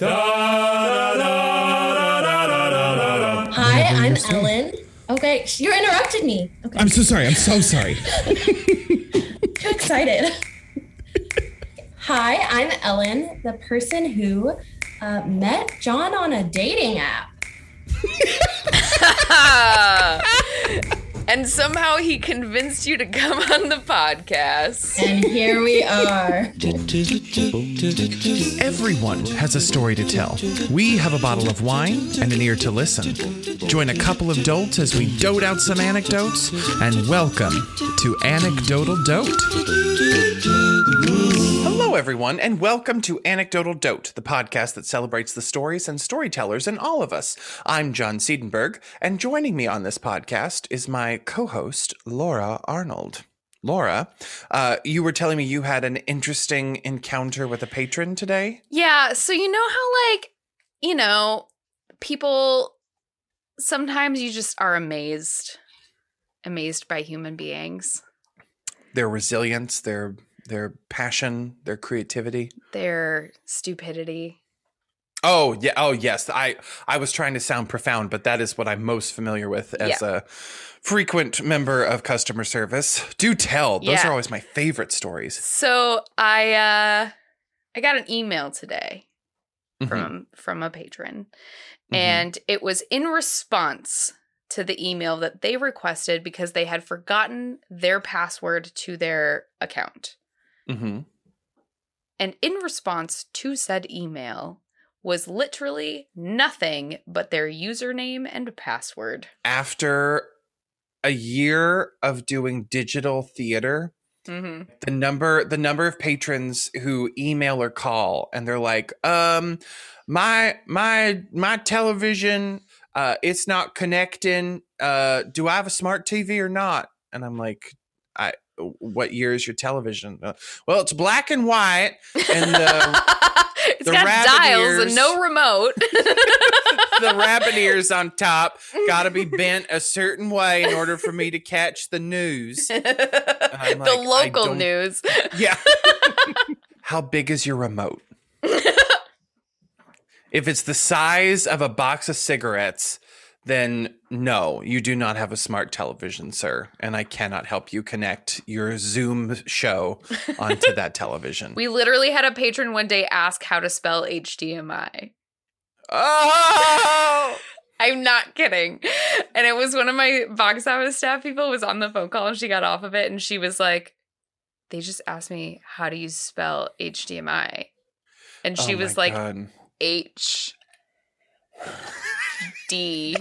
Hi, I'm Ellen. Okay, sh- you interrupted me. Okay, I'm so sorry. I'm so sorry. too excited. Hi, I'm Ellen, the person who uh, met John on a dating app. and somehow he convinced you to come on the podcast. And here we are. Everyone has a story to tell. We have a bottle of wine and an ear to listen. Join a couple of dolts as we dote out some anecdotes, and welcome to Anecdotal Dote. Oh. Everyone, and welcome to Anecdotal Dote, the podcast that celebrates the stories and storytellers in all of us. I'm John Siedenberg, and joining me on this podcast is my co host, Laura Arnold. Laura, uh, you were telling me you had an interesting encounter with a patron today? Yeah, so you know how, like, you know, people sometimes you just are amazed, amazed by human beings, Their resilience, their their passion, their creativity. their stupidity. Oh yeah. Oh yes. I I was trying to sound profound, but that is what I'm most familiar with as a frequent member of customer service. Do tell. Those Yeah. are always my favorite stories. So I uh I got an email today Mhm, from from a patron mhm. and it was in response to the email that they requested because they had forgotten their password to their account. Mhm. And in response to said email was literally nothing but their username and password. after a year of doing digital theater, Mm-hmm. the number the number of patrons who email or call and they're like um my my my television uh it's not connecting uh do i have a smart tv or not and i'm like i what year is your television Uh, well it's black and white and uh, it's the got dials ears. and no remote. the rabbit ears on top gotta be bent a certain way in order for me to catch the news the like, I local news. Yeah. How big is your remote? if it's the size of a box of cigarettes, then no, you do not have a smart television, sir. And I cannot help you connect your Zoom show onto that television. We literally had a patron one day ask how to spell HDMI. oh! I'm not kidding. And it was one of my box office staff people was on the phone call and she got off of it and she was like, they just asked me how do you spell HDMI? And she Oh was like God. H D.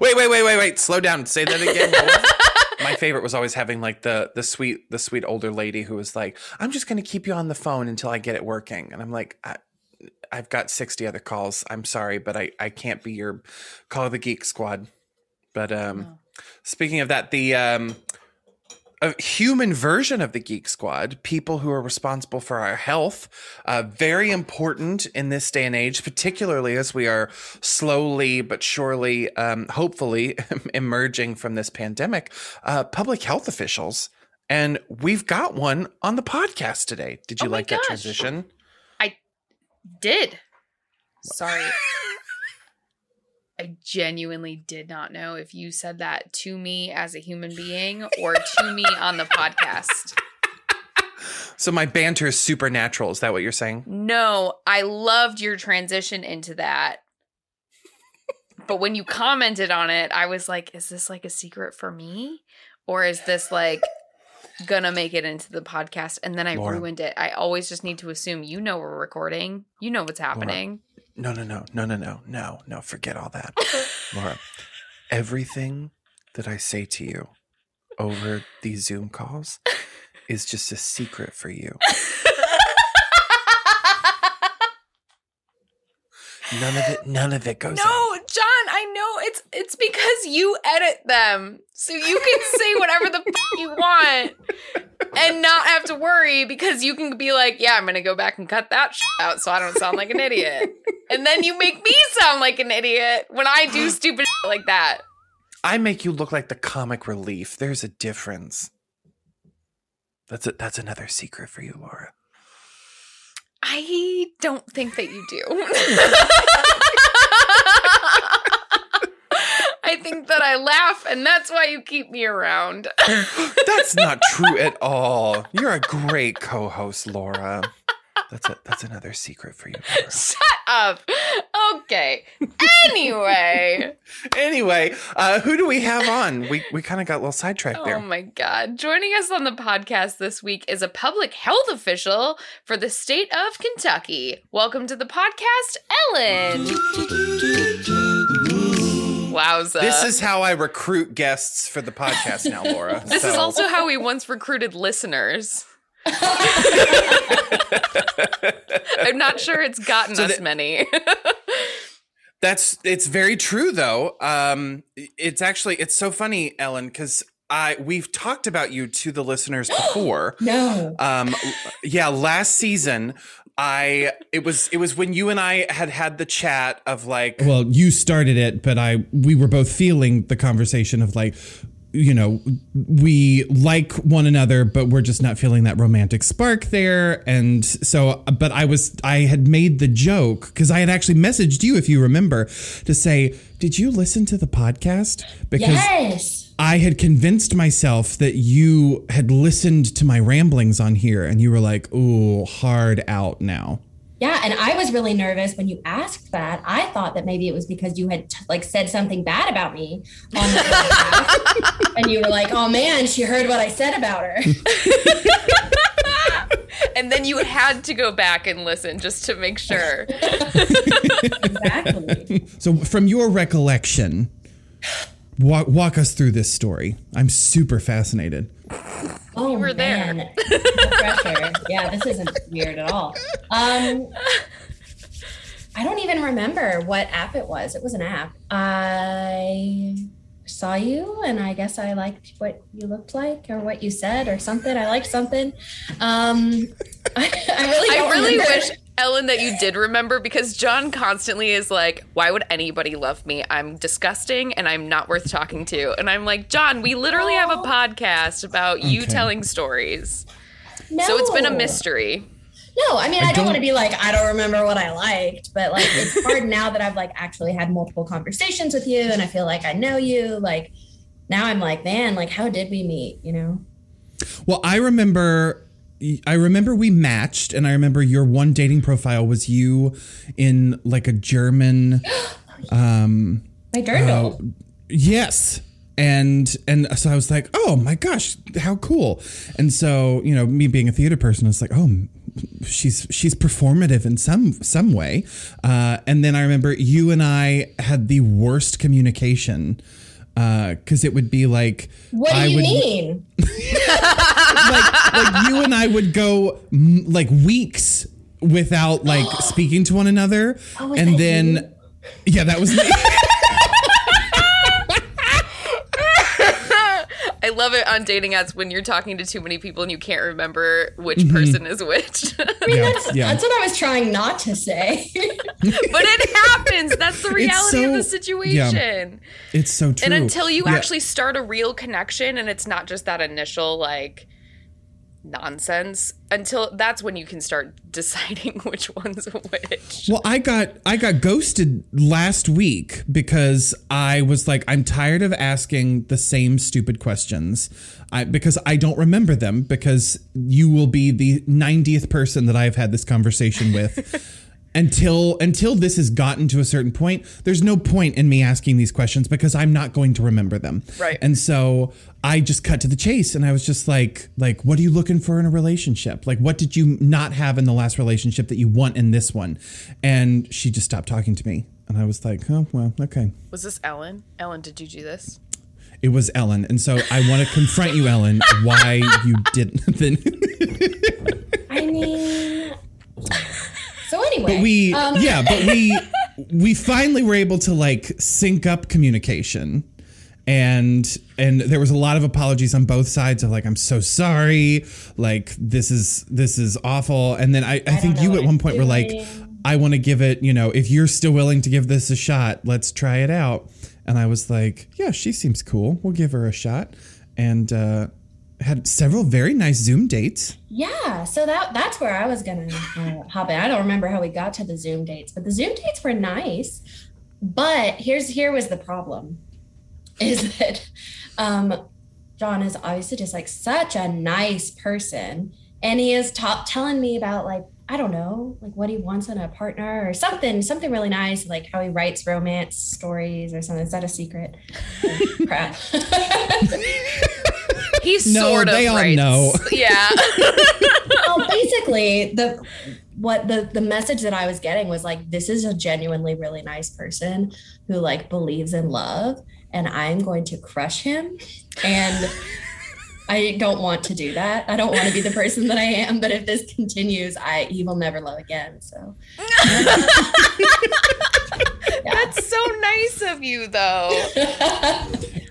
Wait, wait, wait, wait, wait. Slow down. Say that again. What was it? My favorite was always having like the the sweet the sweet older lady who was like, "I'm just going to keep you on the phone until I get it working," and I'm like, I, "I've got sixty other calls. I'm sorry, but I I can't be your call of the geek squad." But um, speaking of that, the um, a human version of the Geek Squad, people who are responsible for our health, uh, very important in this day and age, particularly as we are slowly but surely, um, hopefully, emerging from this pandemic. Uh, public health officials, and we've got one on the podcast today. Did you Oh like that transition? I Did. Sorry. I genuinely did not know if you said that to me as a human being or to me on the podcast. So my banter is supernatural. Is that what you're saying? No, I loved your transition into that. But when you commented on it, I was like, is this like a secret for me? Or is this like gonna make it into the podcast? And then I Laura. ruined it. I always just need to assume you know we're recording. You know what's happening. No, no, no, no, no, no, no, no. Forget all that. Laura, everything that I say to you over these Zoom calls is just a secret for you. None of it, none of it goes No, out. John, I know it's it's because you edit them. So you can say whatever the f- you want and not have to worry because you can be like, yeah, I'm going to go back and cut that out so I don't sound like an idiot. And then you make me sound like an idiot when I do stupid like that. I make you look like the comic relief. There's a difference. That's a, that's another secret for you, Laura. I don't think that you do. I think that I laugh, and that's why you keep me around. That's not true at all. You're a great co-host, Laura. That's a, that's another secret for you. Laura. Shut up. Okay. Anyway. Anyway, uh, who do we have on? We we kind of got a little sidetracked Oh there. Oh my God. Joining us on the podcast this week is a public health official for the state of Kentucky. Welcome to the podcast, Ellen. Wowza. This is how I recruit guests for the podcast now, Laura. This is also how we once recruited listeners. I'm not sure it's gotten So us the- many. That's it's very true though. Um it's actually it's so funny, Ellen, because I we've talked about you to the listeners before. No. um yeah, last season I it was it was when you and I had had the chat of like well you started it but i we were both feeling the conversation of like you know we like one another but we're just not feeling that romantic spark there and so but i was i had made the joke because i had actually messaged you if you remember to say did you listen to the podcast because yes. I had convinced myself that you had listened to my ramblings on here and you were like, ooh, hard out now. Yeah, and I was really nervous when you asked that. I thought that maybe it was because you had t- like said something bad about me on the podcast, and you were like, "Oh man, she heard what I said about her." and then you had to go back and listen just to make sure. exactly. So, from your recollection, walk, walk us through this story. I'm super fascinated. Oh, were there. man. No pressure. Yeah, this isn't weird at all. Um, I don't even remember what app it was. It was an app. I saw you, and I guess I liked what you looked like, or what you said, or something. I liked something. Um, I, I really, I don't really remember. wish Ellen that you did remember because John constantly is like, "Why would anybody love me? I'm disgusting and I'm not worth talking to." And I'm like, "John, we literally have a podcast about you Okay. telling stories." No. So it's been a mystery. No, I mean, I, don't, don't- want to be like, I don't remember what I liked, but like, it's hard now that I've like actually had multiple conversations with you and I feel like I know you. Like, now I'm like, man, like, how did we meet? You know? Well, I remember. I remember we matched, and I remember your one dating profile was you in like a German. Um, My journal. Yes. And and so I was like, oh my gosh, how cool! And so you know, me being a theater person, I was like, oh, she's she's performative in some some way. Uh, and then I remember you and I had the worst communication because it would be like, what do I you would mean? like, like you and I would go mm, like weeks without like speaking to one another, Oh, and then you? yeah, that was me. I love it on dating apps when you're talking to too many people and you can't remember which Mm-hmm. person is which. I mean, yeah, That's, yeah. that's what I was trying not to say. but it happens. That's the reality of the situation. It's so true. And until you Yeah. actually start a real connection and it's not just that initial like nonsense until that's when you can start deciding which one's which. Well, I got I got ghosted last week because I was like, I'm tired of asking the same stupid questions. I, because I don't remember them because you will be the 90th person that I've had this conversation with. until until this has gotten to a certain point, there's no point in me asking these questions because I'm not going to remember them. Right. And so I just cut to the chase and I was just like like what are you looking for in a relationship? Like what did you not have in the last relationship that you want in this one? And she just stopped talking to me. And I was like, "Oh, well, okay." Was this Ellen? Ellen, did you do this? It was Ellen. And so I want to confront you, Ellen, why you didn't then I mean, so anyway, But we um, yeah, but we we finally were able to like sync up communication. And and there was a lot of apologies on both sides of like I'm so sorry, like this is this is awful. And then I, I, think you at one I'm point were like. I want to give it, you know, if you're still willing to give this a shot, let's try it out. And I was like, yeah, she seems cool. We'll give her a shot. And uh had several very nice Zoom dates. Yeah, so that that's where I was gonna uh, hop in. I don't remember how we got to the Zoom dates, but the Zoom dates were nice. But here's here was the problem, is that um, John is obviously just like such a nice person, and he is top telling me about like I don't know, like what he wants in a partner or something, something really nice, like how he writes romance stories or something. Is that a secret? Crap. He No, sort of they all writes- know. Yeah. well, basically, the what the the message that I was getting was like, this is a genuinely really nice person who like believes in love, and I'm going to crush him, and. I don't want to do that. I don't want to be the person that I am. But if this continues, I he will never love again. So That's so nice of you, though.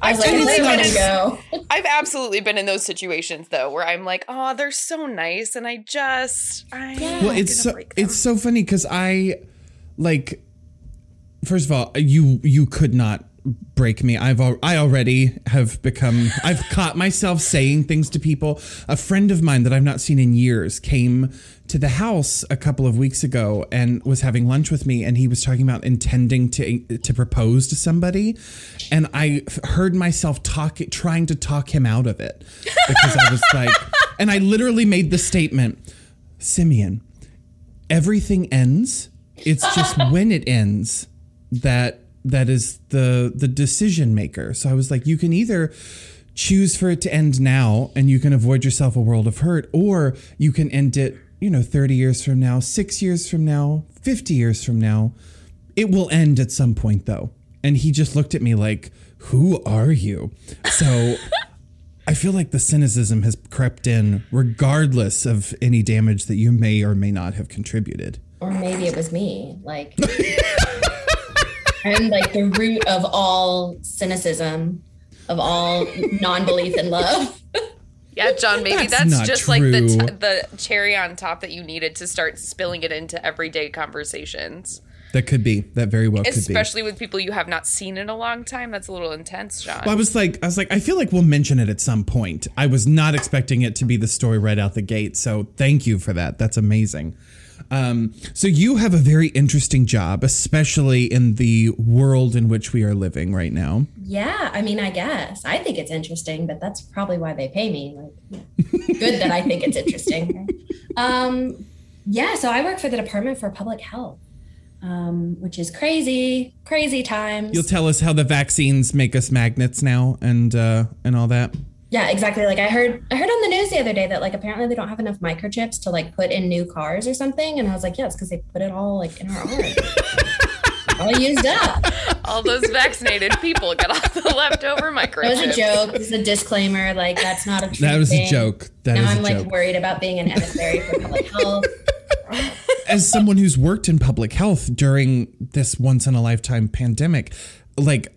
I was like, totally "Where been would in- you go? I've absolutely been in those situations though, where I'm like, oh, they're so nice, and I just, I Yeah. Well, it's so it's so funny because I like. First of all, you you could not break me. I've al- I already have become. I've caught myself saying things to people. A friend of mine that I've not seen in years came to the house a couple of weeks ago and was having lunch with me, and he was talking about intending to to propose to somebody, and I heard myself talk trying to talk him out of it because I was like, and I literally made the statement, Simeon, everything ends. It's just when it ends that that is the the decision maker. So I was like, you can either choose for it to end now and you can avoid yourself a world of hurt, or you can end it, you know, 30 years from now, six years from now, 50 years from now. It will end at some point though. And he just looked at me like, Who are you? So I feel like the cynicism has crept in regardless of any damage that you may or may not have contributed. or maybe it was me. Like I'm like the root of all cynicism, of all non-belief in love. Yeah, John, maybe That's that's, just like the t- the cherry on top that you needed to start spilling it into everyday conversations, That could be. That very well could be. especially with people you have not seen in a long time. That's a little intense, John. Well, I was like, I was like, I feel like we'll mention it at some point. I was not expecting it to be the story right out the gate. So thank you for that. That's amazing. Um, so you have a very interesting job, especially in the world in which we are living right now. Yeah, I mean, I guess I think it's interesting, but that's probably why they pay me. Like, good that I think it's interesting. Um, yeah, so I work for the Department for Public Health, um, which is crazy, crazy times. You'll tell us how the vaccines make us magnets now, and uh, and all that. Yeah, exactly. Like I heard I heard on the news the other day that like apparently they don't have enough microchips to like put in new cars or something. And I was like, yeah, because they put it all like in our arm. all used up. All those vaccinated people got all the leftover microchips. That was a joke. This is a disclaimer. Like that's not a true That was a joke. That now is I'm a like joke. worried about being an emissary for public health. as someone who's worked in public health during this once in a lifetime pandemic, like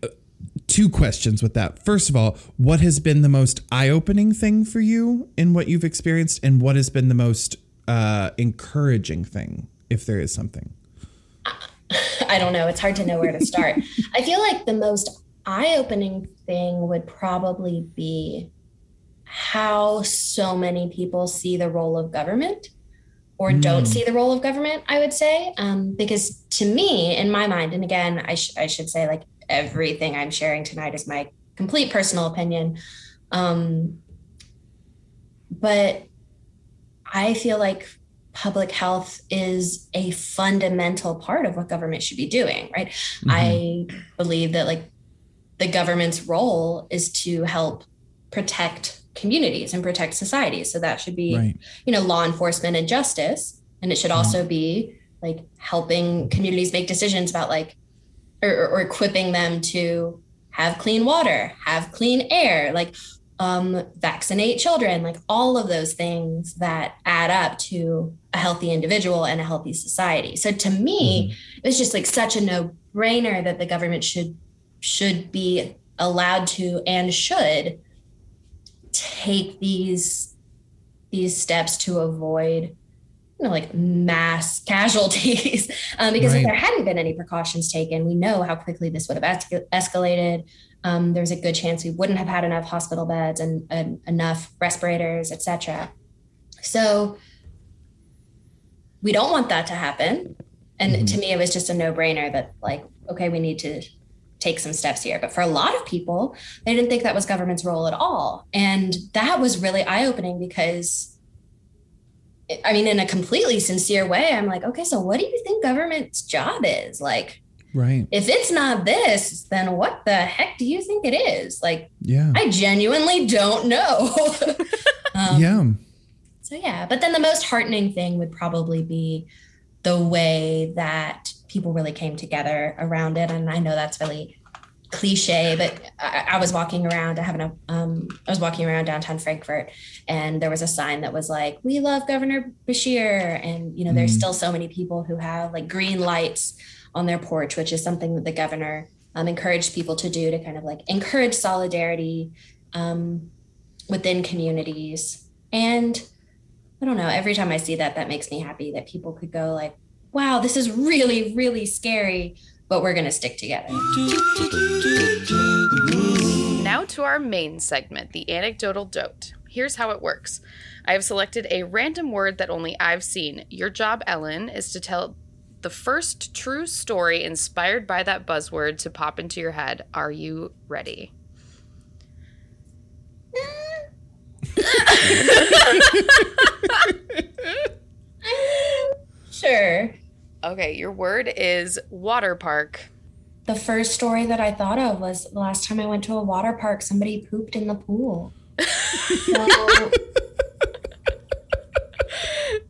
two questions with that. First of all, what has been the most eye opening thing for you in what you've experienced, and what has been the most uh, encouraging thing, if there is something? I don't know. It's hard to know where to start. I feel like the most eye opening thing would probably be how so many people see the role of government or don't see the role of government, I would say. Um, because to me, in my mind, and again, I, sh- I should say, like, everything I'm sharing tonight is my complete personal opinion. Um, but I feel like public health is a fundamental part of what government should be doing, right? I believe that like the government's role is to help protect communities and protect society. So that should be, Right. you know, law enforcement and justice. And it should also be like helping communities make decisions about like or, or, equipping them to have clean water, have clean air, like um, vaccinate children, like all of those things that add up to a healthy individual and a healthy society. So to me, it was just like such a no-brainer that the government should should be allowed to and should take these these steps to avoid you know like mass casualties um, because Right. if there hadn't been any precautions taken we know how quickly this would have esca- escalated um, there's a good chance we wouldn't have had enough hospital beds and, and enough respirators, etc. So we don't want that to happen. And Mhm. to me, it was just a no brainer that, like, okay, we need to take some steps here. But for a lot of people, they didn't think that was government's role at all. And that was really eye opening because, I mean, in a completely sincere way, I'm like, okay, so what do you think government's job is? Like, Right. if it's not this, then what the heck do you think it is? Like, Yeah. I genuinely don't know. um, yeah. so yeah, but then the most heartening thing would probably be the way that people really came together around it. And I know that's really cliche, but I, I was walking around. I having a um, I was walking around downtown Frankfort, and there was a sign that was like, "We love Governor Beshear," and you know, there's Mm. still so many people who have like green lights on their porch, which is something that the governor um, encouraged people to do to kind of like encourage solidarity um, within communities and I don't know. Every time I see that, that makes me happy that people could go like, "Wow, this is really, really scary, but we're gonna stick together." Now to our main segment, the anecdotal dote. Here's how it works. I have selected a random word that only I've seen. Your job, Ellen, is to tell the first true story inspired by that buzzword to pop into your head. Are you ready? Sure. Okay, your word is water park. The first story that I thought of was the last time I went to a water park, somebody pooped in the pool. So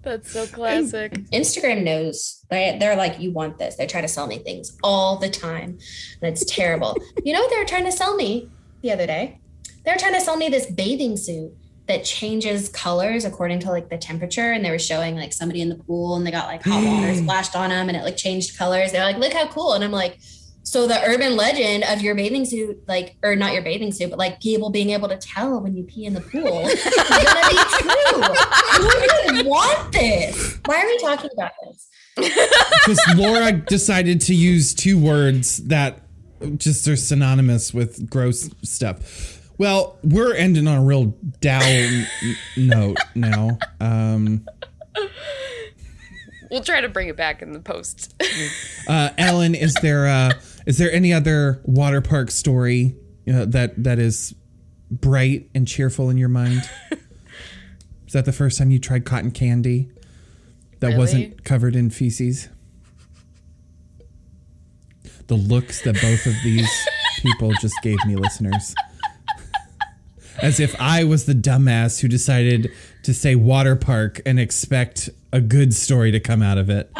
That's so classic. Instagram knows they they're like, you want this. They try to sell me things all the time, and it's terrible. you know what they were trying to sell me the other day? They were trying to sell me this bathing suit that changes colors according to like the temperature, and they were showing like somebody in the pool, and they got like hot water mm. splashed on them, and it like changed colors. They're like, look how cool, and I'm like. So the urban legend of your bathing suit, like, or not your bathing suit, but like people being able to tell when you pee in the pool, is gonna be true. Who would want this? Why are we talking about this? Because Laura decided to use two words that just are synonymous with gross stuff. Well, we're ending on a real down note now. Um, We'll try to bring it back in the post. uh, Ellen, is there uh, is there any other water park story uh, that that is bright and cheerful in your mind? Is that the first time you tried cotton candy that Really? wasn't covered in feces? The looks that both of these people just gave me, listeners. As if I was the dumbass who decided to say water park and expect a good story to come out of it.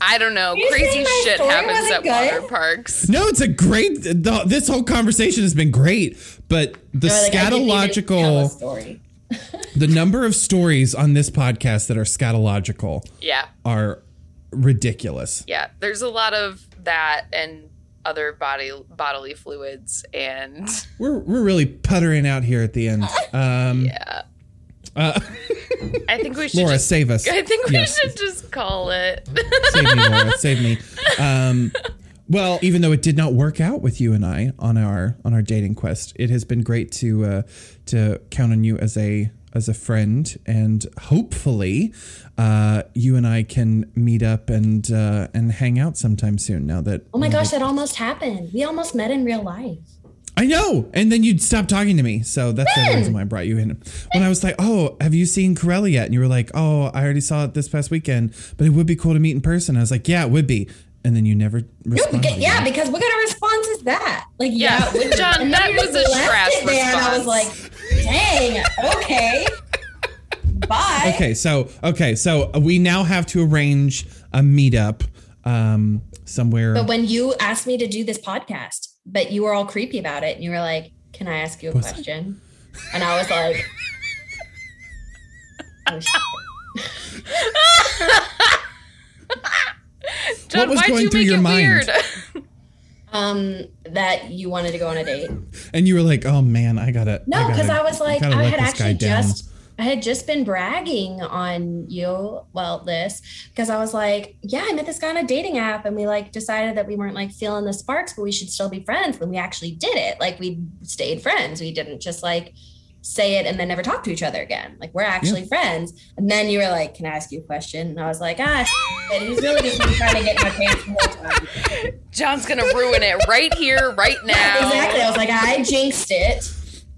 I don't know. You Crazy shit happens at good? water parks. No, it's a great. The, this whole conversation has been great, but the Or, like, I didn't even tell a scatological, story. the number of stories on this podcast that are scatological Yeah. are ridiculous. Yeah. There's a lot of that and other body bodily fluids and We're we're really puttering out here at the end. Um, yeah. uh, I think we should Laura, just save us. I think we Yes. should just call it. save me, Laura. Save me. Um, well, even though it did not work out with you and I on our on our dating quest, it has been great to uh, to count on you as a as a friend, and hopefully, uh, you and I can meet up and uh, and hang out sometime soon. Now that Oh my gosh, that almost happened. We almost met in real life. I know, and then you'd stop talking to me, so that's the reason why I brought you in. When I was like, "Oh, have you seen Cruella yet?" and you were like, "Oh, I already saw it this past weekend, but it would be cool to meet in person." I was like, "Yeah, it would be," and then you never No, responded. yeah, because what kind of response is that? Like, Yeah, yeah, it would be. John, that was a left trash it there, And I was like, dang, okay, bye. Okay, so okay, so we now have to arrange a meetup um, somewhere. But when you asked me to do this podcast, but you were all creepy about it, and you were like, "Can I ask you a Was- question?" And I was like, oh, shit. John, was why'd going you through make your it mind? weird? Um, that you wanted to go on a date. and you were like, "Oh man, I gotta." No, because gotta- I was like, gotta I had actually just I had just been bragging on you, well, this, because I was like, yeah, I met this guy on a dating app and we like decided that we weren't like feeling the sparks, but we should still be friends when we actually did it. Like we stayed friends. We didn't just like say it and then never talk to each other again. Like we're actually friends. And then you were like, Can I ask you a question? And I was like, ah, and he's really just trying to get my pants the whole time. John's gonna ruin it right here, right now. Exactly. I was like, I jinxed it.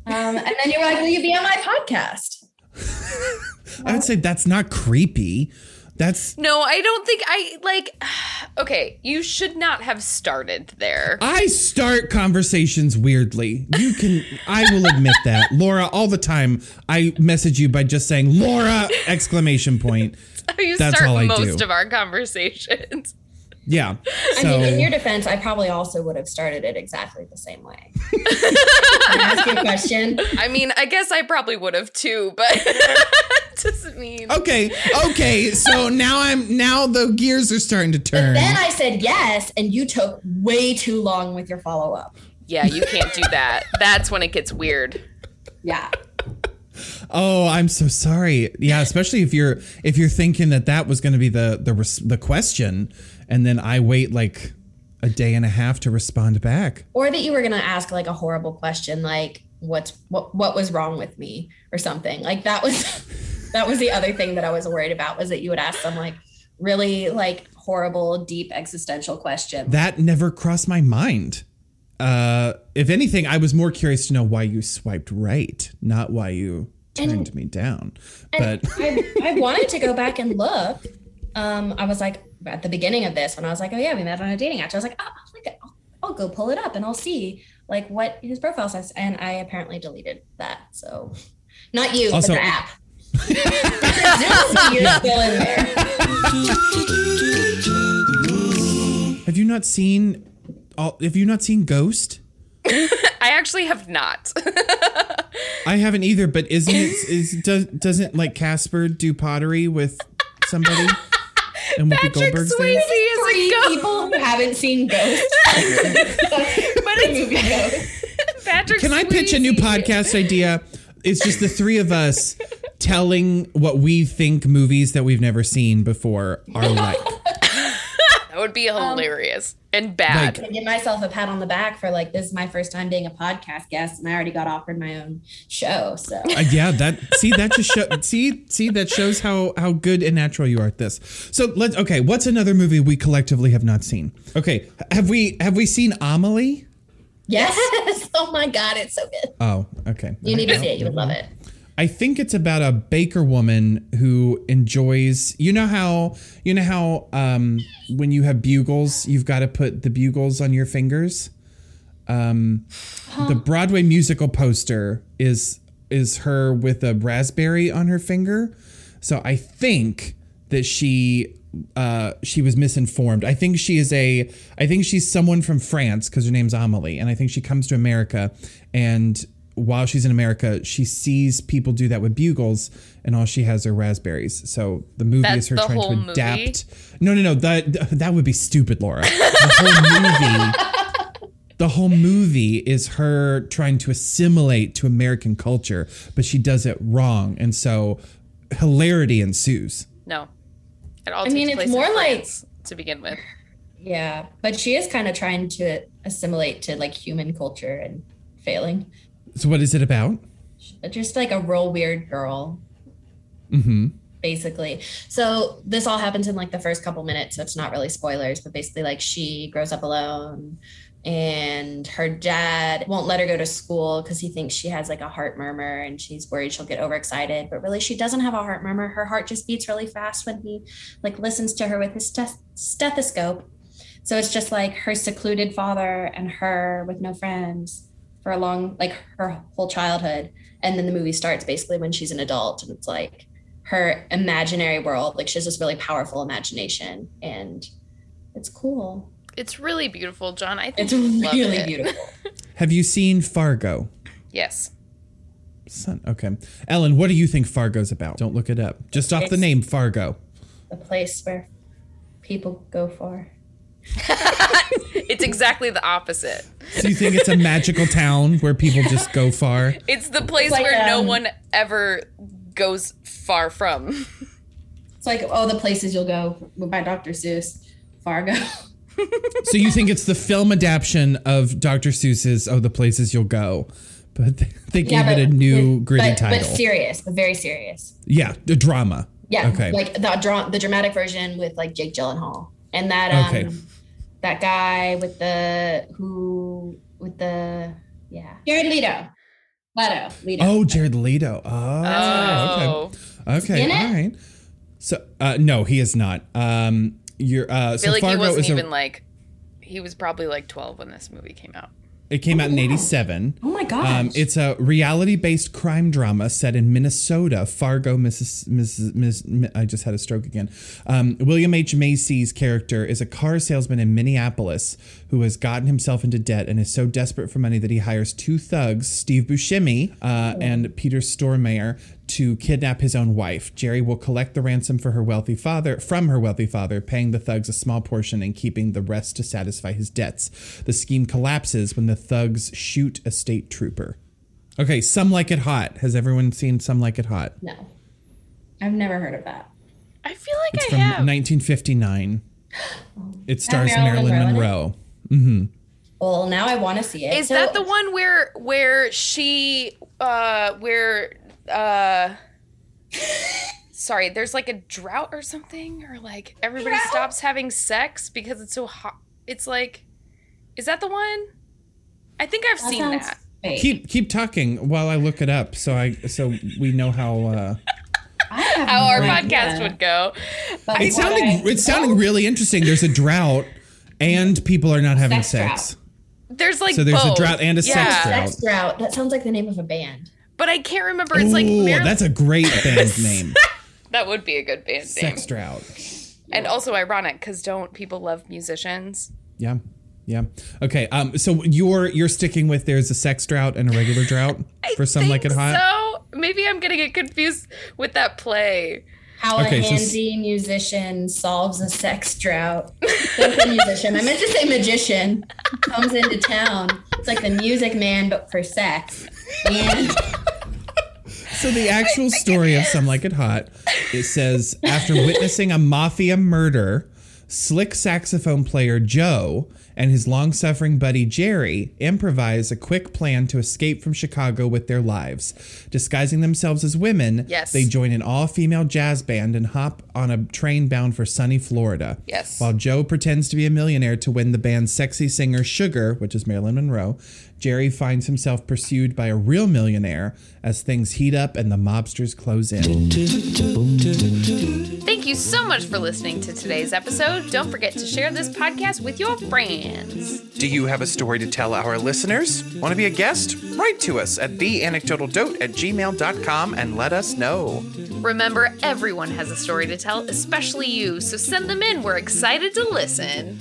Um, and then you were like, Will you be on my podcast? I would say that's not creepy. That's No, I don't think I like. Okay, you should not have started there. I start conversations weirdly. You can I will admit that. Laura, all the time I message you by just saying Laura exclamation point. you That's start all I most do. of our conversations. Yeah. I mean, in your defense, I probably also would have started it exactly the same way. I ask you a question? I mean, I guess I probably would have too, but doesn't mean. Okay, okay. So now I'm now the gears are starting to turn. Then I said yes, and you took way too long with your follow up. Yeah, you can't do that. That's when it gets weird. Yeah. Oh, I'm so sorry. Yeah, especially if you're if you're thinking that that was going to be the the the question, and then I wait like a day and a half to respond back. Or that you were gonna ask like a horrible question, like what's what what was wrong with me or something. Like that was that was the other thing that I was worried about was that you would ask some like really like horrible, deep existential question. That never crossed my mind. Uh, if anything, I was more curious to know why you swiped right, not why you turned And- me down. But I, I wanted to go back and look. Um, I was like at the beginning of this when I was like, oh yeah, we met on a dating app. I was like, oh, I'll, I'll, I'll go pull it up and I'll see like what his profile says. And I apparently deleted that. So not you, Also- but the app. You're still in there. have you not seen? All, have you not seen Ghost? I actually have not. I haven't either. But isn't it? Is does doesn't like Casper do pottery with somebody? And Whoopi Patrick Goldberg's Swayze there? is a Three ghost. people who haven't seen Ghost. but it's- movie Ghost. Patrick Can I pitch a new podcast idea? It's just the three of us telling what we think movies that we've never seen before are like. That would be hilarious and bad. Like- I give myself a pat on the back for like this is my first time being a podcast guest, and I already got offered my own show. So Uh, yeah, that see that just show, see see that shows how how good and natural you are at this. So let's okay. What's another movie we collectively have not seen? Okay, have we have we seen Amelie? yes, oh my god, it's so good. Oh, okay. You need to see it. You would love it. I think it's about a baker woman who enjoys. You know how you know how um, when you have bugles, you've got to put the bugles on your fingers. Um, The Broadway musical poster is is her with a raspberry on her finger. So I think that she uh, she was misinformed. I think she is a I think she's someone from France because her name's Amelie, and I think she comes to America and while she's in America, she sees people do that with bugles, and all she has are raspberries. So the movie That's is her trying whole to movie? adapt. No, no, no. That that would be stupid, Laura. The whole movie. The whole movie is her trying to assimilate to American culture, but she does it wrong, and so hilarity ensues. No. It all I mean, takes it's place in more like- to begin with. Yeah, but she is kind of trying to assimilate to like human culture and failing. So, what is it about? Just like a real weird girl, Mm-hmm. basically. So this all happens in like the first couple minutes, so it's not really spoilers, but basically like she grows up alone and her dad won't let her go to school because he thinks she has like a heart murmur and she's worried she'll get overexcited but really she doesn't have a heart murmur her heart just beats really fast when he like listens to her with his steth- stethoscope so it's just like her secluded father and her with no friends for a long like her whole childhood and then the movie starts basically when she's an adult and it's like her imaginary world like she has this really powerful imagination and it's cool It's really beautiful, John. I think it's you'd love really it. beautiful Have you seen Fargo? Yes. Son, okay. Ellen, what do you think Fargo's about? Don't look it up. Just off the name, Fargo. the place where people go for It's exactly the opposite. So you think it's a magical town where people just go far? It's the place like, where no um, one ever goes far from. It's like, oh, the places you'll go by Dr. Seuss, Fargo. so you think it's the film adaptation of Dr. Seuss's "Oh, the Places You'll Go," but they, they gave it a new but- gritty but, title. But serious, but very serious. yeah, the drama. Yeah, Okay. like the dra- the dramatic version with like Jake Gyllenhaal and that um Okay. that guy with the who with the yeah Jared Leto, Leto, Leto. Oh, Jared Leto. Oh, Oh. okay. Okay, in all right. So, uh, no, he is not. Um, you're. Uh, I so feel like he Fargo wasn't is a. even like. He was probably like 12 when this movie came out. It came out in wow. '87. Oh my gosh! Um, it's a reality-based crime drama set in Minnesota, Fargo, Mrs. Mrs. Miss, I just had a stroke again. Um, William H Macy's character is a car salesman in Minneapolis who has gotten himself into debt and is so desperate for money that he hires two thugs, Steve Buscemi uh, and Peter Stormare, to kidnap his own wife. Jerry will collect the ransom for her wealthy father from her wealthy father, paying the thugs a small portion and keeping the rest to satisfy his debts. The scheme collapses when the thugs shoot a state trooper. Okay, Some Like It Hot. Has everyone seen Some Like It Hot? no, I've never heard of that. I feel like It's I from have. 1959. It stars Marilyn Marilyn Monroe in it? Monroe. Well, now I want to see it. Is So- that the one where where she uh where uh sorry, there's like a drought or something or like everybody Drought? stops having sex because it's so hot. It's like is that the one? I think I've That seen sounds that. fake. Keep keep talking while I look it up, so I so we know how. Uh, How our podcast idea. would go. But it's what sounding I- it's sounding really interesting. There's a drought, and people are not having Sex sex. There's like So there's a drought and a sex drought. Sex drought. That sounds like the name of a band. But I can't remember. It's like Ooh, Marilyn- that's a great band name. that would be a good band name. Sex drought. And also ironic because don't people love musicians? Yeah. Yeah. Okay. Um. So you're you're sticking with there's a sex drought and a regular drought for some like it think hot. So maybe I'm getting it confused with that play. How Okay, a so s- handsy musician solves a sex drought. Think a musician. I meant to say magician comes into town. It's like the Music Man, but for sex. And So the actual story of Some Like It Hot, it says after witnessing a mafia murder, slick saxophone player Joe and his long-suffering buddy Jerry improvise a quick plan to escape from Chicago with their lives. Disguising themselves as women, Yes. they join an all-female jazz band and hop on a train bound for sunny Florida. Yes. While Joe pretends to be a millionaire to win the band's sexy singer Sugar, which is Marilyn Monroe, Jerry finds himself pursued by a real millionaire as things heat up and the mobsters close in. Thank you so much for listening to today's episode. Don't forget to share this podcast with your friends. Do you have a story to tell our listeners? Want to be a guest? Write to us at theanecdotaldote at gmail.com and let us know. Remember, everyone has a story to tell, especially you, so send them in. We're excited to listen.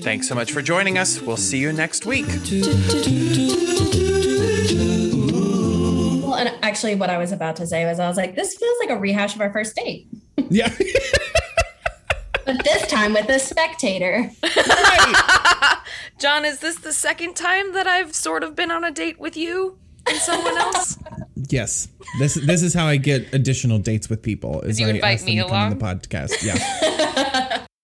Thanks so much for joining us. We'll see you next week. well, and actually, what I was about to say was, I was like, this feels like a rehash of our first date, Yeah. but this time with a spectator. John, is this the second time that I've sort of been on a date with you and someone else? yes. This this is how I get additional dates with people. Is you I invite ask them me to come on along? the podcast. Yeah.